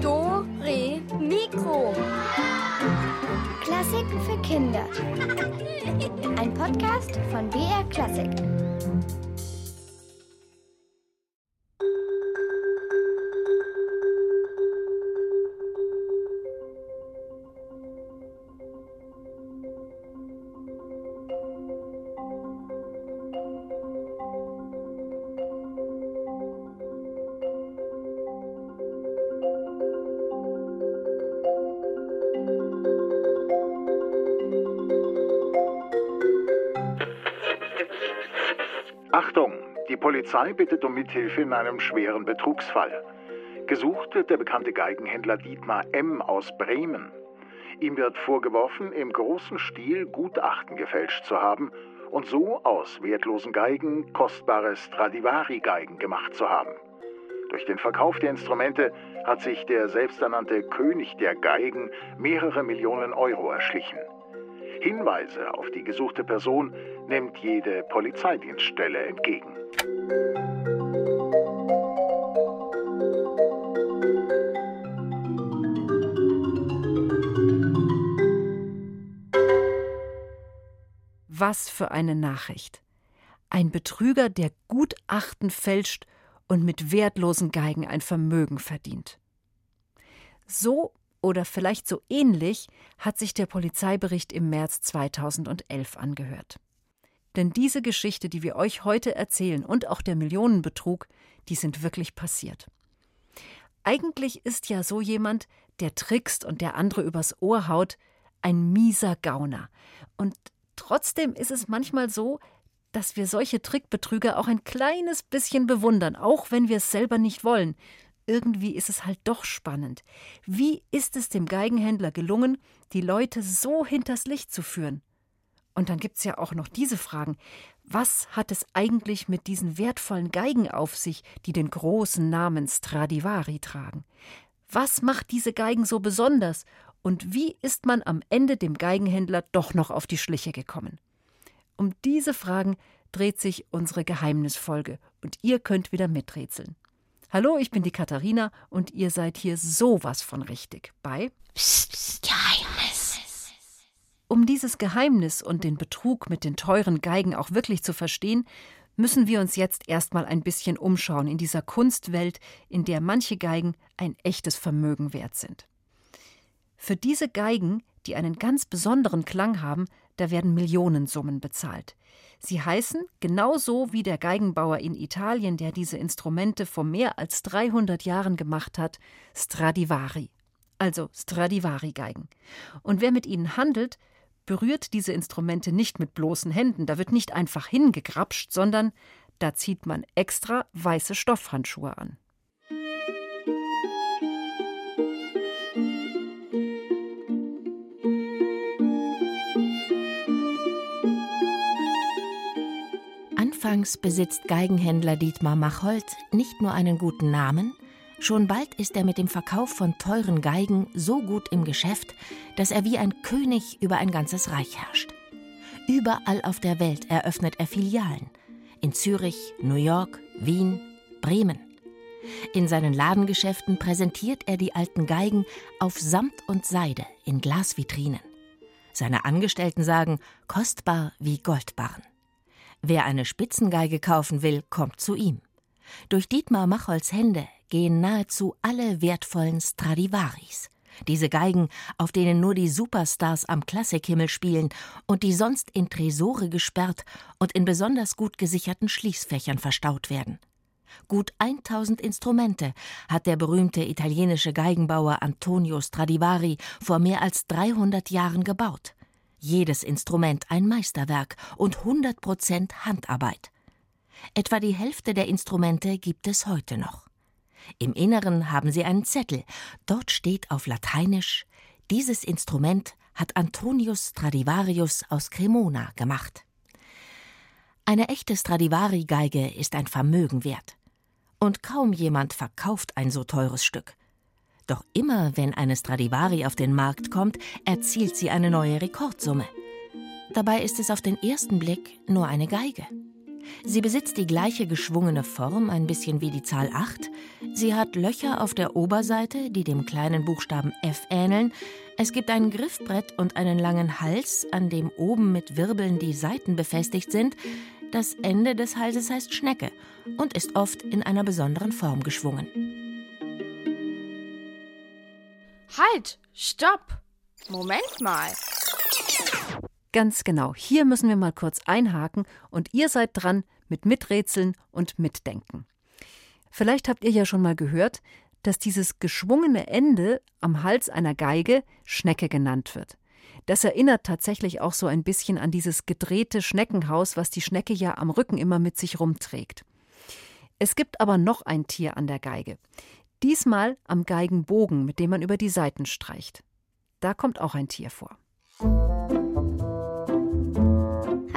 Do, Re, Mikro. Klassiken für Kinder. Ein Podcast von BR Klassik. Polizei bittet um Mithilfe in einem schweren Betrugsfall. Gesucht wird der bekannte Geigenhändler Dietmar M. aus Bremen. Ihm wird vorgeworfen, im großen Stil Gutachten gefälscht zu haben und so aus wertlosen Geigen kostbare Stradivari-Geigen gemacht zu haben. Durch den Verkauf der Instrumente hat sich der selbsternannte König der Geigen mehrere Millionen Euro erschlichen. Hinweise auf die gesuchte Person nimmt jede Polizeidienststelle entgegen. Was für eine Nachricht. Ein Betrüger, der Gutachten fälscht und mit wertlosen Geigen ein Vermögen verdient. So oder vielleicht so ähnlich hat sich der Polizeibericht im März 2011 angehört. Denn diese Geschichte, die wir euch heute erzählen und auch der Millionenbetrug, die sind wirklich passiert. Eigentlich ist ja so jemand, der trickst und der andere übers Ohr haut, ein mieser Gauner. Und trotzdem ist es manchmal so, dass wir solche Trickbetrüger auch ein kleines bisschen bewundern, auch wenn wir es selber nicht wollen. Irgendwie ist es halt doch spannend. Wie ist es dem Geigenhändler gelungen, die Leute so hinters Licht zu führen? Und dann gibt es ja auch noch diese Fragen. Was hat es eigentlich mit diesen wertvollen Geigen auf sich, die den großen Namen Stradivari tragen? Was macht diese Geigen so besonders? Und wie ist man am Ende dem Geigenhändler doch noch auf die Schliche gekommen? Um diese Fragen dreht sich unsere Geheimnisfolge und ihr könnt wieder miträtseln. Hallo, ich bin die Katharina und ihr seid hier sowas von richtig bei Psst, Geheimnis. Um dieses Geheimnis und den Betrug mit den teuren Geigen auch wirklich zu verstehen, müssen wir uns jetzt erstmal ein bisschen umschauen in dieser Kunstwelt, in der manche Geigen ein echtes Vermögen wert sind. Für diese Geigen, die einen ganz besonderen Klang haben, da werden Millionensummen bezahlt. Sie heißen, genauso wie der Geigenbauer in Italien, der diese Instrumente vor mehr als 300 Jahren gemacht hat, Stradivari. Also Stradivari-Geigen. Und wer mit ihnen handelt, berührt diese Instrumente nicht mit bloßen Händen, da wird nicht einfach hingegrapscht, sondern da zieht man extra weiße Stoffhandschuhe an. Anfangs besitzt Geigenhändler Dietmar Machold nicht nur einen guten Namen, schon bald ist er mit dem Verkauf von teuren Geigen so gut im Geschäft, dass er wie ein König über ein ganzes Reich herrscht. Überall auf der Welt eröffnet er Filialen. In Zürich, New York, Wien, Bremen. In seinen Ladengeschäften präsentiert er die alten Geigen auf Samt und Seide in Glasvitrinen. Seine Angestellten sagen, kostbar wie Goldbarren. Wer eine Spitzengeige kaufen will, kommt zu ihm. Durch Dietmar Macholz Hände gehen nahezu alle wertvollen Stradivaris. Diese Geigen, auf denen nur die Superstars am Klassikhimmel spielen und die sonst in Tresore gesperrt und in besonders gut gesicherten Schließfächern verstaut werden. Gut 1000 Instrumente hat der berühmte italienische Geigenbauer Antonio Stradivari vor mehr als 300 Jahren gebaut. Jedes Instrument ein Meisterwerk und 100 Prozent Handarbeit. Etwa die Hälfte der Instrumente gibt es heute noch. Im Inneren haben sie einen Zettel. Dort steht auf Lateinisch: Dieses Instrument hat Antonius Stradivarius aus Cremona gemacht. Eine echte Stradivari-Geige ist ein Vermögen wert. Und kaum jemand verkauft ein so teures Stück. Doch immer, wenn eine Stradivari auf den Markt kommt, erzielt sie eine neue Rekordsumme. Dabei ist es auf den ersten Blick nur eine Geige. Sie besitzt die gleiche geschwungene Form, ein bisschen wie die Zahl 8. Sie hat Löcher auf der Oberseite, die dem kleinen Buchstaben F ähneln. Es gibt ein Griffbrett und einen langen Hals, an dem oben mit Wirbeln die Seiten befestigt sind. Das Ende des Halses heißt Schnecke und ist oft in einer besonderen Form geschwungen. Halt! Stopp! Moment mal! Ganz genau, hier müssen wir mal kurz einhaken und ihr seid dran mit Miträtseln und Mitdenken. Vielleicht habt ihr ja schon mal gehört, dass dieses geschwungene Ende am Hals einer Geige Schnecke genannt wird. Das erinnert tatsächlich auch so ein bisschen an dieses gedrehte Schneckenhaus, was die Schnecke ja am Rücken immer mit sich rumträgt. Es gibt aber noch ein Tier an der Geige. Diesmal am Geigenbogen, mit dem man über die Saiten streicht. Da kommt auch ein Tier vor.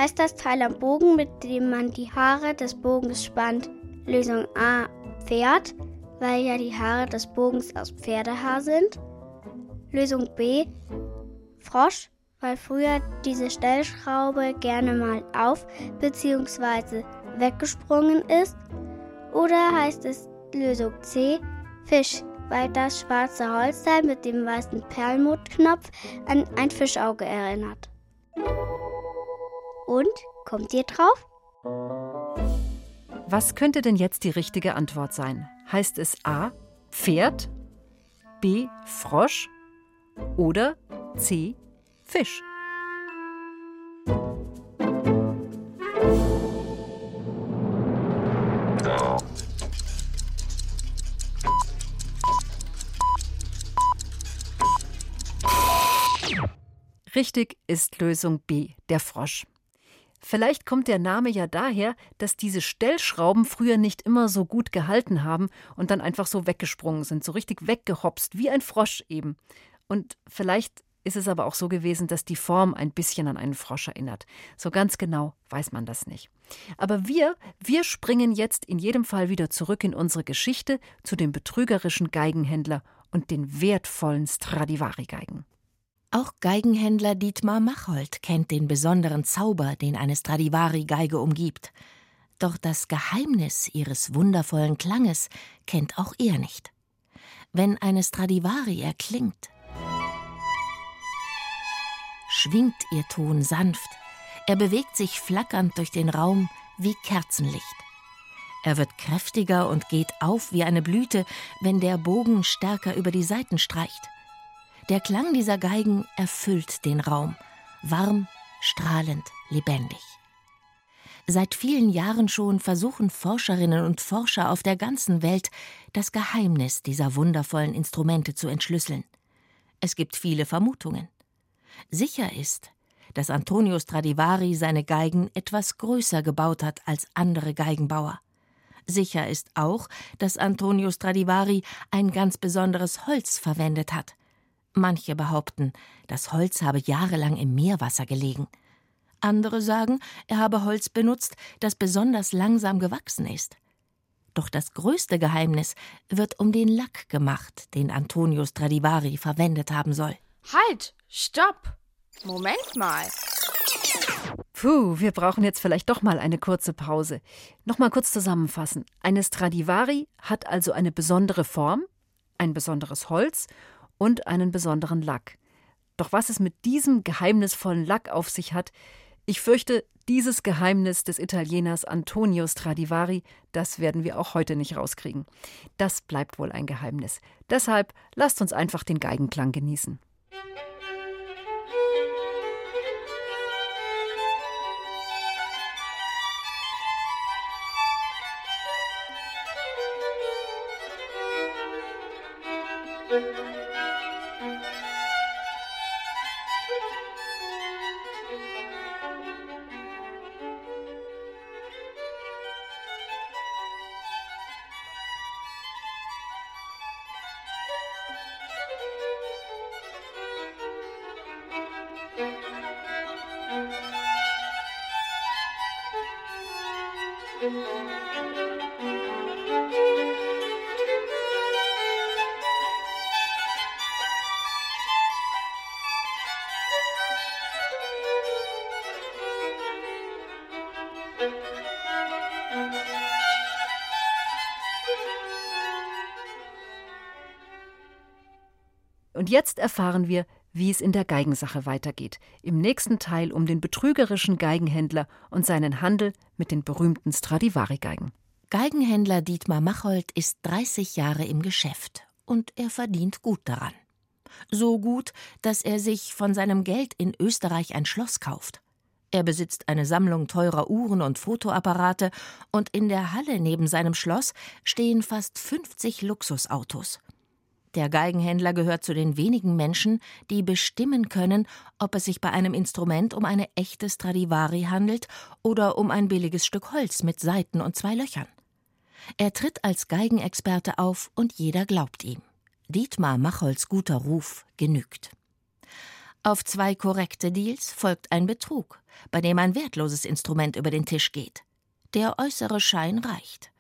Heißt das Teil am Bogen, mit dem man die Haare des Bogens spannt? Lösung A. Pferd, weil ja die Haare des Bogens aus Pferdehaar sind. Lösung B. Frosch, weil früher diese Stellschraube gerne mal auf bzw. weggesprungen ist. Oder heißt es Lösung C. Fisch, weil das schwarze Holzteil mit dem weißen Perlmuttknopf an ein Fischauge erinnert. Und kommt ihr drauf? Was könnte denn jetzt die richtige Antwort sein? Heißt es A. Pferd, B. Frosch oder C. Fisch? Richtig ist Lösung B, der Frosch. Vielleicht kommt der Name ja daher, dass diese Stellschrauben früher nicht immer so gut gehalten haben und dann einfach so weggesprungen sind, so richtig weggehopst, wie ein Frosch eben. Und vielleicht ist es aber auch so gewesen, dass die Form ein bisschen an einen Frosch erinnert. So ganz genau weiß man das nicht. Aber wir, wir springen jetzt in jedem Fall wieder zurück in unsere Geschichte zu dem betrügerischen Geigenhändler und den wertvollen Stradivari-Geigen. Auch Geigenhändler Dietmar Machold kennt den besonderen Zauber, den eine Stradivari-Geige umgibt. Doch das Geheimnis ihres wundervollen Klanges kennt auch er nicht. Wenn eine Stradivari erklingt, schwingt ihr Ton sanft, er bewegt sich flackernd durch den Raum wie Kerzenlicht. Er wird kräftiger und geht auf wie eine Blüte, wenn der Bogen stärker über die Saiten streicht. Der Klang dieser Geigen erfüllt den Raum, warm, strahlend, lebendig. Seit vielen Jahren schon versuchen Forscherinnen und Forscher auf der ganzen Welt, das Geheimnis dieser wundervollen Instrumente zu entschlüsseln. Es gibt viele Vermutungen. Sicher ist, dass Antonio Stradivari seine Geigen etwas größer gebaut hat als andere Geigenbauer. Sicher ist auch, dass Antonio Stradivari ein ganz besonderes Holz verwendet hat, Manche behaupten, das Holz habe jahrelang im Meerwasser gelegen. Andere sagen, er habe Holz benutzt, das besonders langsam gewachsen ist. Doch das größte Geheimnis wird um den Lack gemacht, den Antonio Stradivari verwendet haben soll. Halt! Stopp! Moment mal! Puh, wir brauchen jetzt vielleicht doch mal eine kurze Pause. Nochmal kurz zusammenfassen. Eine Stradivari hat also eine besondere Form, ein besonderes Holz und einen besonderen Lack. Doch was es mit diesem geheimnisvollen Lack auf sich hat, ich fürchte, dieses Geheimnis des Italieners Antonio Stradivari, das werden wir auch heute nicht rauskriegen. Das bleibt wohl ein Geheimnis. Deshalb lasst uns einfach den Geigenklang genießen. Jetzt erfahren wir, wie es in der Geigensache weitergeht. Im nächsten Teil um den betrügerischen Geigenhändler und seinen Handel mit den berühmten Stradivari-Geigen. Geigenhändler Dietmar Machold ist 30 Jahre im Geschäft und er verdient gut daran. So gut, dass er sich von seinem Geld in Österreich ein Schloss kauft. Er besitzt eine Sammlung teurer Uhren und Fotoapparate und in der Halle neben seinem Schloss stehen fast 50 Luxusautos. Der Geigenhändler gehört zu den wenigen Menschen, die bestimmen können, ob es sich bei einem Instrument um eine echte Stradivari handelt oder um ein billiges Stück Holz mit Saiten und zwei Löchern. Er tritt als Geigenexperte auf und jeder glaubt ihm. Dietmar Macholz guter Ruf genügt. Auf zwei korrekte Deals folgt ein Betrug, bei dem ein wertloses Instrument über den Tisch geht. Der äußere Schein reicht.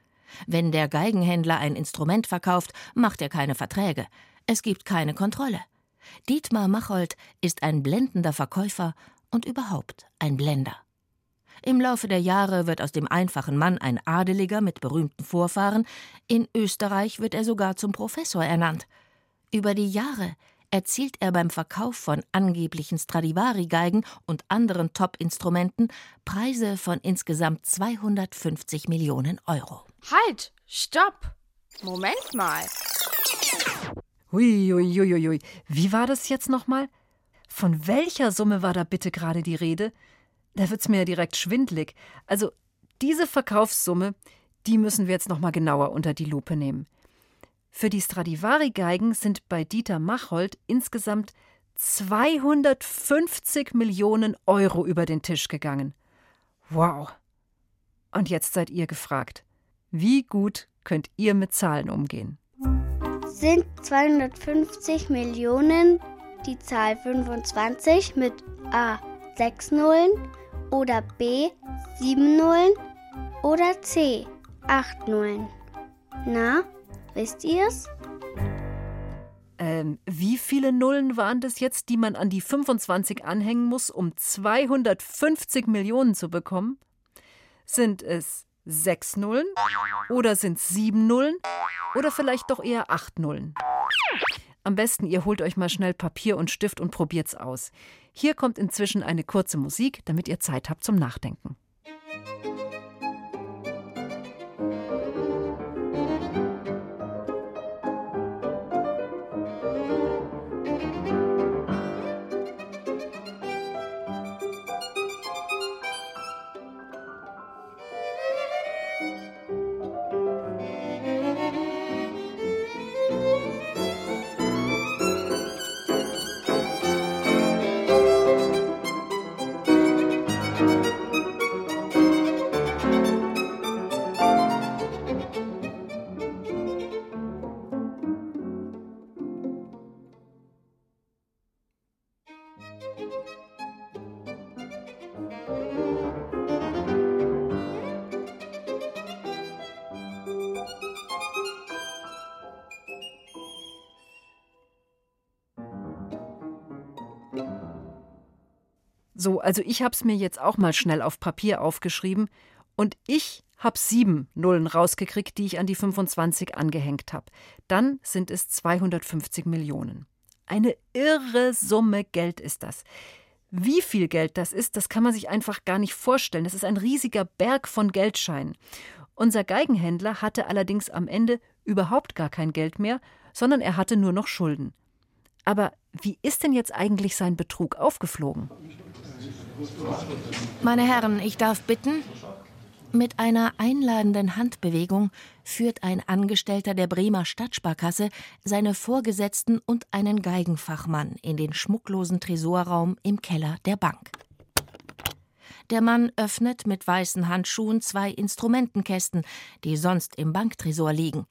Wenn der Geigenhändler ein Instrument verkauft, macht er keine Verträge. Es gibt keine Kontrolle. Dietmar Machold ist ein blendender Verkäufer und überhaupt ein Blender. Im Laufe der Jahre wird aus dem einfachen Mann ein Adeliger mit berühmten Vorfahren, in Österreich wird er sogar zum Professor ernannt. Über die Jahre erzielt er beim Verkauf von angeblichen Stradivari-Geigen und anderen Top-Instrumenten Preise von insgesamt 250 Millionen Euro. Halt! Stopp! Moment mal. Huiuiuiui. Ui, ui. Wie war das jetzt nochmal? Von welcher Summe war da bitte gerade die Rede? Da wird's mir ja direkt schwindlig. Also, diese Verkaufssumme, die müssen wir jetzt nochmal genauer unter die Lupe nehmen. Für die Stradivari-Geigen sind bei Dieter Machold insgesamt 250 Millionen Euro über den Tisch gegangen. Wow. Und jetzt seid ihr gefragt. Wie gut könnt ihr mit Zahlen umgehen? Sind 250 Millionen die Zahl 25 mit A 6 Nullen oder B 7 Nullen oder C 8 Nullen? Na, Wisst ihr's? Ähm, wie viele Nullen waren das jetzt, die man an die 25 anhängen muss, um 250 Millionen zu bekommen? Sind es sechs Nullen? Oder sind es sieben Nullen? Oder vielleicht doch eher acht Nullen? Am besten, ihr holt euch mal schnell Papier und Stift und probiert's aus. Hier kommt inzwischen eine kurze Musik, damit ihr Zeit habt zum Nachdenken. So, also ich habe es mir jetzt auch mal schnell auf Papier aufgeschrieben und ich habe sieben Nullen rausgekriegt, die ich an die 25 angehängt habe. Dann sind es 250 Millionen. Eine irre Summe Geld ist das. Wie viel Geld das ist, das kann man sich einfach gar nicht vorstellen. Das ist ein riesiger Berg von Geldscheinen. Unser Geigenhändler hatte allerdings am Ende überhaupt gar kein Geld mehr, sondern er hatte nur noch Schulden. Aber wie ist denn jetzt eigentlich sein Betrug aufgeflogen? Meine Herren, ich darf bitten. Mit einer einladenden Handbewegung führt ein Angestellter der Bremer Stadtsparkasse seine Vorgesetzten und einen Geigenfachmann in den schmucklosen Tresorraum im Keller der Bank. Der Mann öffnet mit weißen Handschuhen zwei Instrumentenkästen, die sonst im Banktresor liegen.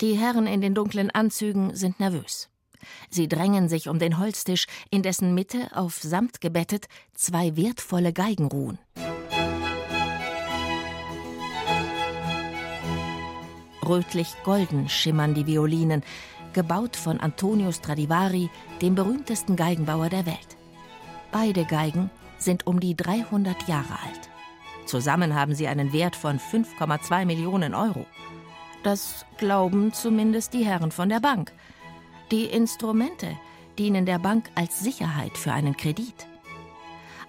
Die Herren in den dunklen Anzügen sind nervös. Sie drängen sich um den Holztisch, in dessen Mitte, auf Samt gebettet, zwei wertvolle Geigen ruhen. Rötlich-golden schimmern die Violinen, gebaut von Antonio Stradivari, dem berühmtesten Geigenbauer der Welt. Beide Geigen sind um die 300 Jahre alt. Zusammen haben sie einen Wert von 5,2 Millionen Euro. Das glauben zumindest die Herren von der Bank. Die Instrumente dienen der Bank als Sicherheit für einen Kredit.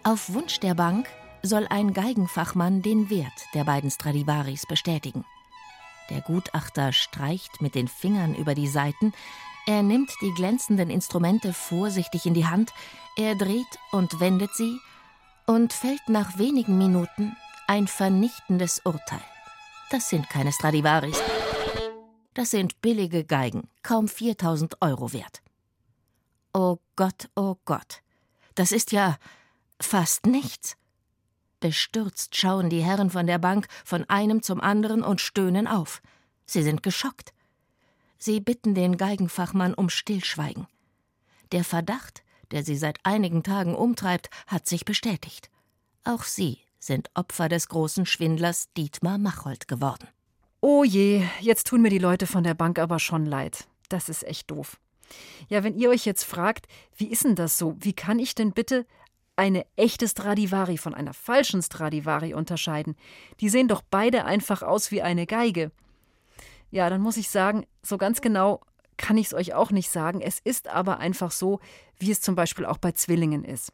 Auf Wunsch der Bank soll ein Geigenfachmann den Wert der beiden Stradivaris bestätigen. Der Gutachter streicht mit den Fingern über die Saiten, er nimmt die glänzenden Instrumente vorsichtig in die Hand, er dreht und wendet sie und fällt nach wenigen Minuten ein vernichtendes Urteil. Das sind keine Stradivaris. Das sind billige Geigen, kaum 4000 Euro wert. Oh Gott, oh Gott. Das ist ja fast nichts. Bestürzt schauen die Herren von der Bank von einem zum anderen und stöhnen auf. Sie sind geschockt. Sie bitten den Geigenfachmann um Stillschweigen. Der Verdacht, der sie seit einigen Tagen umtreibt, hat sich bestätigt. Auch sie sind Opfer des großen Schwindlers Dietmar Machold geworden. Oh je, jetzt tun mir die Leute von der Bank aber schon leid. Das ist echt doof. Ja, wenn ihr euch jetzt fragt, wie ist denn das so? Wie kann ich denn bitte eine echte Stradivari von einer falschen Stradivari unterscheiden? Die sehen doch beide einfach aus wie eine Geige. Ja, dann muss ich sagen, so ganz genau kann ich es euch auch nicht sagen. Es ist aber einfach so, wie es zum Beispiel auch bei Zwillingen ist.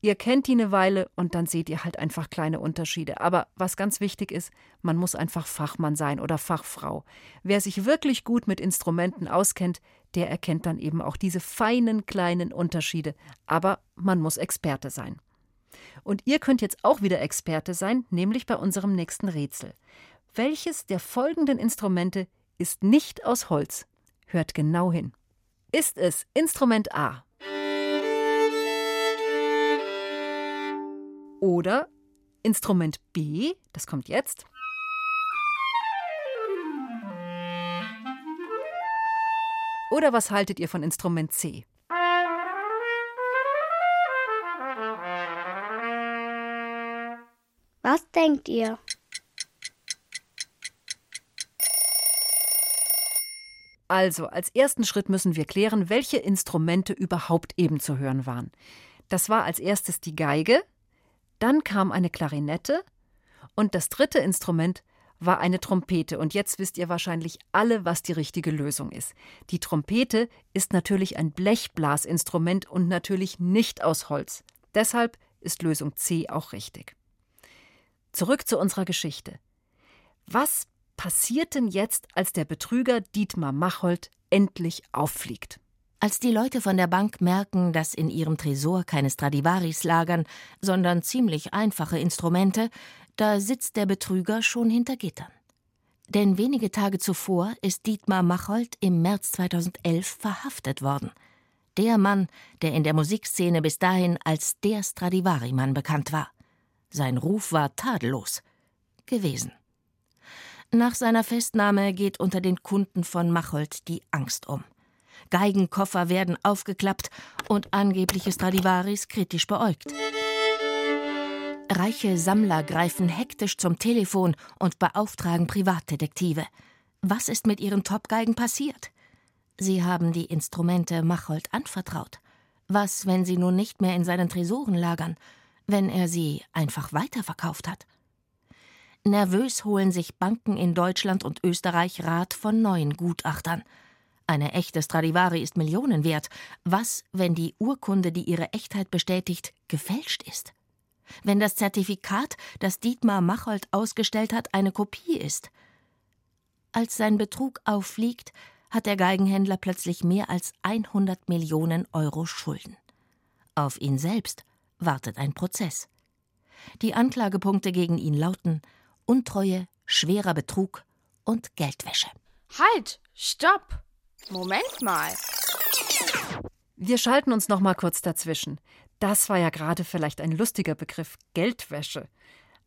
Ihr kennt die eine Weile und dann seht ihr halt einfach kleine Unterschiede. Aber was ganz wichtig ist, man muss einfach Fachmann sein oder Fachfrau. Wer sich wirklich gut mit Instrumenten auskennt, der erkennt dann eben auch diese feinen kleinen Unterschiede. Aber man muss Experte sein. Und ihr könnt jetzt auch wieder Experte sein, nämlich bei unserem nächsten Rätsel. Welches der folgenden Instrumente ist nicht aus Holz? Hört genau hin. Ist es Instrument A? Oder Instrument B, das kommt jetzt. Oder was haltet ihr von Instrument C? Was denkt ihr? Also, als ersten Schritt müssen wir klären, welche Instrumente überhaupt eben zu hören waren. Das war als erstes die Geige, dann kam eine Klarinette und das dritte Instrument war eine Trompete. Und jetzt wisst ihr wahrscheinlich alle, was die richtige Lösung ist. Die Trompete ist natürlich ein Blechblasinstrument und natürlich nicht aus Holz. Deshalb ist Lösung C auch richtig. Zurück zu unserer Geschichte. Was passiert denn jetzt, als der Betrüger Dietmar Machold endlich auffliegt? Als die Leute von der Bank merken, dass in ihrem Tresor keine Stradivaris lagern, sondern ziemlich einfache Instrumente, da sitzt der Betrüger schon hinter Gittern. Denn wenige Tage zuvor ist Dietmar Machold im März 2011 verhaftet worden. Der Mann, der in der Musikszene bis dahin als der Stradivari-Mann bekannt war. Sein Ruf war tadellos gewesen. Nach seiner Festnahme geht unter den Kunden von Machold die Angst um. Geigenkoffer werden aufgeklappt und angebliche Stradivaris kritisch beäugt. Reiche Sammler greifen hektisch zum Telefon und beauftragen Privatdetektive. Was ist mit ihren Topgeigen passiert? Sie haben die Instrumente Machold anvertraut. Was, wenn sie nun nicht mehr in seinen Tresoren lagern, wenn er sie einfach weiterverkauft hat? Nervös holen sich Banken in Deutschland und Österreich Rat von neuen Gutachtern. Eine echte Stradivari ist Millionen wert. Was, wenn die Urkunde, die ihre Echtheit bestätigt, gefälscht ist? Wenn das Zertifikat, das Dietmar Machold ausgestellt hat, eine Kopie ist? Als sein Betrug auffliegt, hat der Geigenhändler plötzlich mehr als 100 Millionen Euro Schulden. Auf ihn selbst wartet ein Prozess. Die Anklagepunkte gegen ihn lauten Untreue, schwerer Betrug und Geldwäsche. Halt! Stopp! Moment mal. Wir schalten uns noch mal kurz dazwischen. Das war ja gerade vielleicht ein lustiger Begriff Geldwäsche.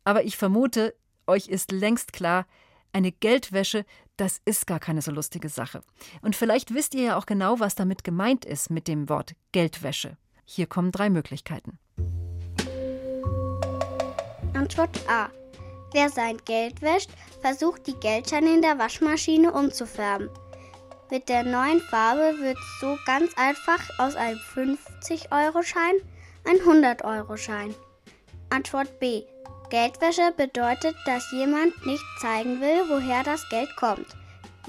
Aber ich vermute, euch ist längst klar, eine Geldwäsche, das ist gar keine so lustige Sache. Und vielleicht wisst ihr ja auch genau, was damit gemeint ist mit dem Wort Geldwäsche. Hier kommen drei Möglichkeiten. Antwort A. Wer sein Geld wäscht, versucht die Geldscheine in der Waschmaschine umzufärben. Mit der neuen Farbe wird so ganz einfach aus einem 50-Euro-Schein ein 100-Euro-Schein. Antwort B. Geldwäsche bedeutet, dass jemand nicht zeigen will, woher das Geld kommt,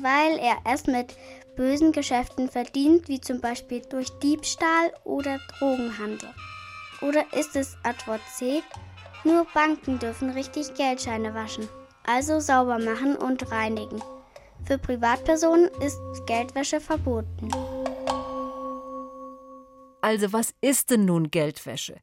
weil er es mit bösen Geschäften verdient, wie zum Beispiel durch Diebstahl oder Drogenhandel? Oder ist es Antwort C, nur Banken dürfen richtig Geldscheine waschen, also sauber machen und reinigen? Für Privatpersonen ist Geldwäsche verboten. Also was ist denn nun Geldwäsche?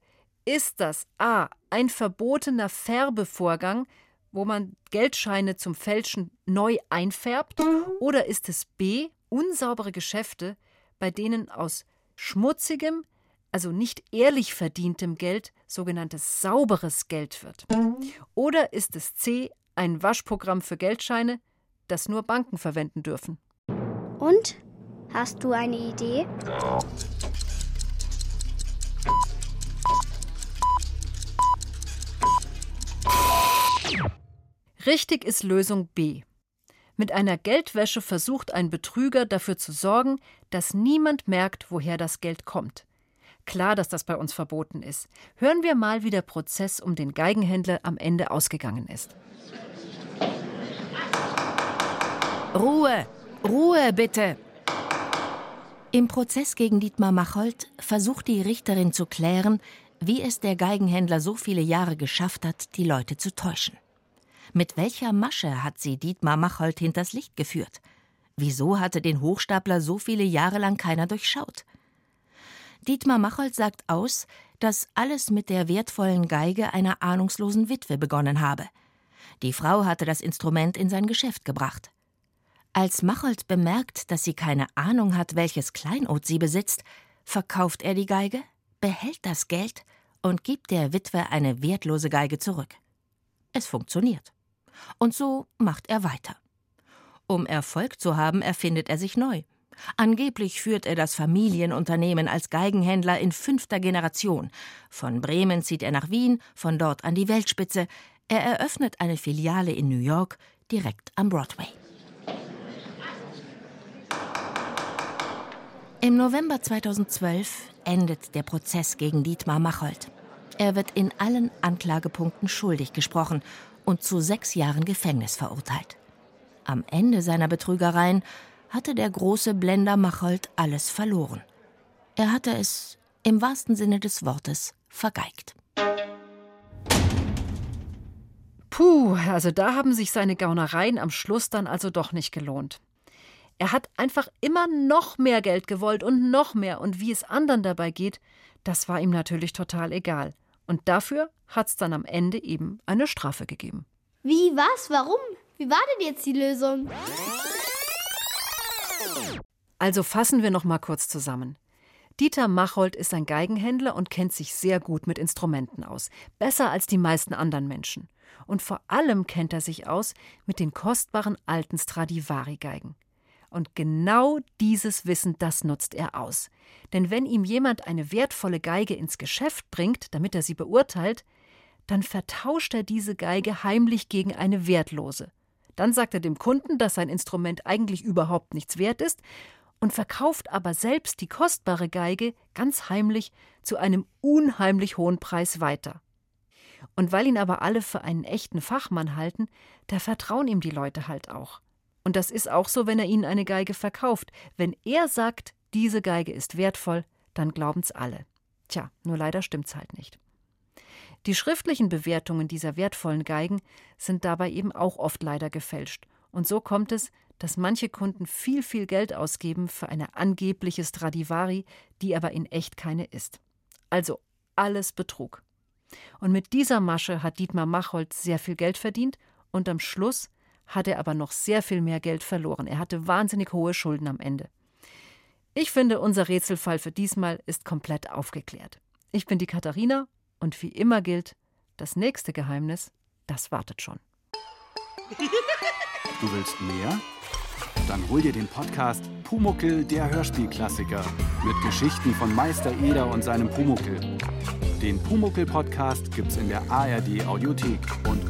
Ist das a. ein verbotener Färbevorgang, wo man Geldscheine zum Fälschen neu einfärbt? Oder ist es b. unsaubere Geschäfte, bei denen aus schmutzigem, also nicht ehrlich verdientem Geld sogenanntes sauberes Geld wird? Oder ist es c. ein Waschprogramm für Geldscheine, das nur Banken verwenden dürfen? Und? Hast du eine Idee? Richtig ist Lösung B. Mit einer Geldwäsche versucht ein Betrüger dafür zu sorgen, dass niemand merkt, woher das Geld kommt. Klar, dass das bei uns verboten ist. Hören wir mal, wie der Prozess um den Geigenhändler am Ende ausgegangen ist. Ruhe, Ruhe bitte. Im Prozess gegen Dietmar Machold versucht die Richterin zu klären, wie es der Geigenhändler so viele Jahre geschafft hat, die Leute zu täuschen. Mit welcher Masche hat sie Dietmar Machold hinters Licht geführt? Wieso hatte den Hochstapler so viele Jahre lang keiner durchschaut? Dietmar Machold sagt aus, dass alles mit der wertvollen Geige einer ahnungslosen Witwe begonnen habe. Die Frau hatte das Instrument in sein Geschäft gebracht. Als Machold bemerkt, dass sie keine Ahnung hat, welches Kleinod sie besitzt, verkauft er die Geige, behält das Geld und gibt der Witwe eine wertlose Geige zurück. Es funktioniert. Und so macht er weiter. Um Erfolg zu haben, erfindet er sich neu. Angeblich führt er das Familienunternehmen als Geigenhändler in fünfter Generation. Von Bremen zieht er nach Wien, von dort an die Weltspitze. Er eröffnet eine Filiale in New York, direkt am Broadway. Im November 2012 endet der Prozess gegen Dietmar Machold. Er wird in allen Anklagepunkten schuldig gesprochen und zu sechs Jahren Gefängnis verurteilt. Am Ende seiner Betrügereien hatte der große Blender Machold alles verloren. Er hatte es im wahrsten Sinne des Wortes vergeigt. Puh, also da haben sich seine Gaunereien am Schluss dann also doch nicht gelohnt. Er hat einfach immer noch mehr Geld gewollt und noch mehr, und wie es anderen dabei geht, das war ihm natürlich total egal. Und dafür hat's dann am Ende eben eine Strafe gegeben. Wie, was, warum? Wie war denn jetzt die Lösung? Also fassen wir noch mal kurz zusammen. Dieter Machold ist ein Geigenhändler und kennt sich sehr gut mit Instrumenten aus, besser als die meisten anderen Menschen. Und vor allem kennt er sich aus mit den kostbaren alten Stradivari-Geigen. Und genau dieses Wissen, das nutzt er aus. Denn wenn ihm jemand eine wertvolle Geige ins Geschäft bringt, damit er sie beurteilt, dann vertauscht er diese Geige heimlich gegen eine wertlose. Dann sagt er dem Kunden, dass sein Instrument eigentlich überhaupt nichts wert ist und verkauft aber selbst die kostbare Geige ganz heimlich zu einem unheimlich hohen Preis weiter. Und weil ihn aber alle für einen echten Fachmann halten, da vertrauen ihm die Leute halt auch. Und das ist auch so, wenn er ihnen eine Geige verkauft. Wenn er sagt, diese Geige ist wertvoll, dann glauben's alle. Tja, nur leider stimmt's halt nicht. Die schriftlichen Bewertungen dieser wertvollen Geigen sind dabei eben auch oft leider gefälscht. Und so kommt es, dass manche Kunden viel, viel Geld ausgeben für eine angebliche Stradivari, die aber in echt keine ist. Also alles Betrug. Und mit dieser Masche hat Dietmar Machold sehr viel Geld verdient und am Schluss hat er aber noch sehr viel mehr Geld verloren. Er hatte wahnsinnig hohe Schulden am Ende. Ich finde, unser Rätselfall für diesmal ist komplett aufgeklärt. Ich bin die Katharina und wie immer gilt, das nächste Geheimnis, das wartet schon. Du willst mehr? Dann hol dir den Podcast Pumuckel, der Hörspielklassiker mit Geschichten von Meister Eder und seinem Pumuckel. Den Pumuckel Podcast gibt's in der ARD Audiothek und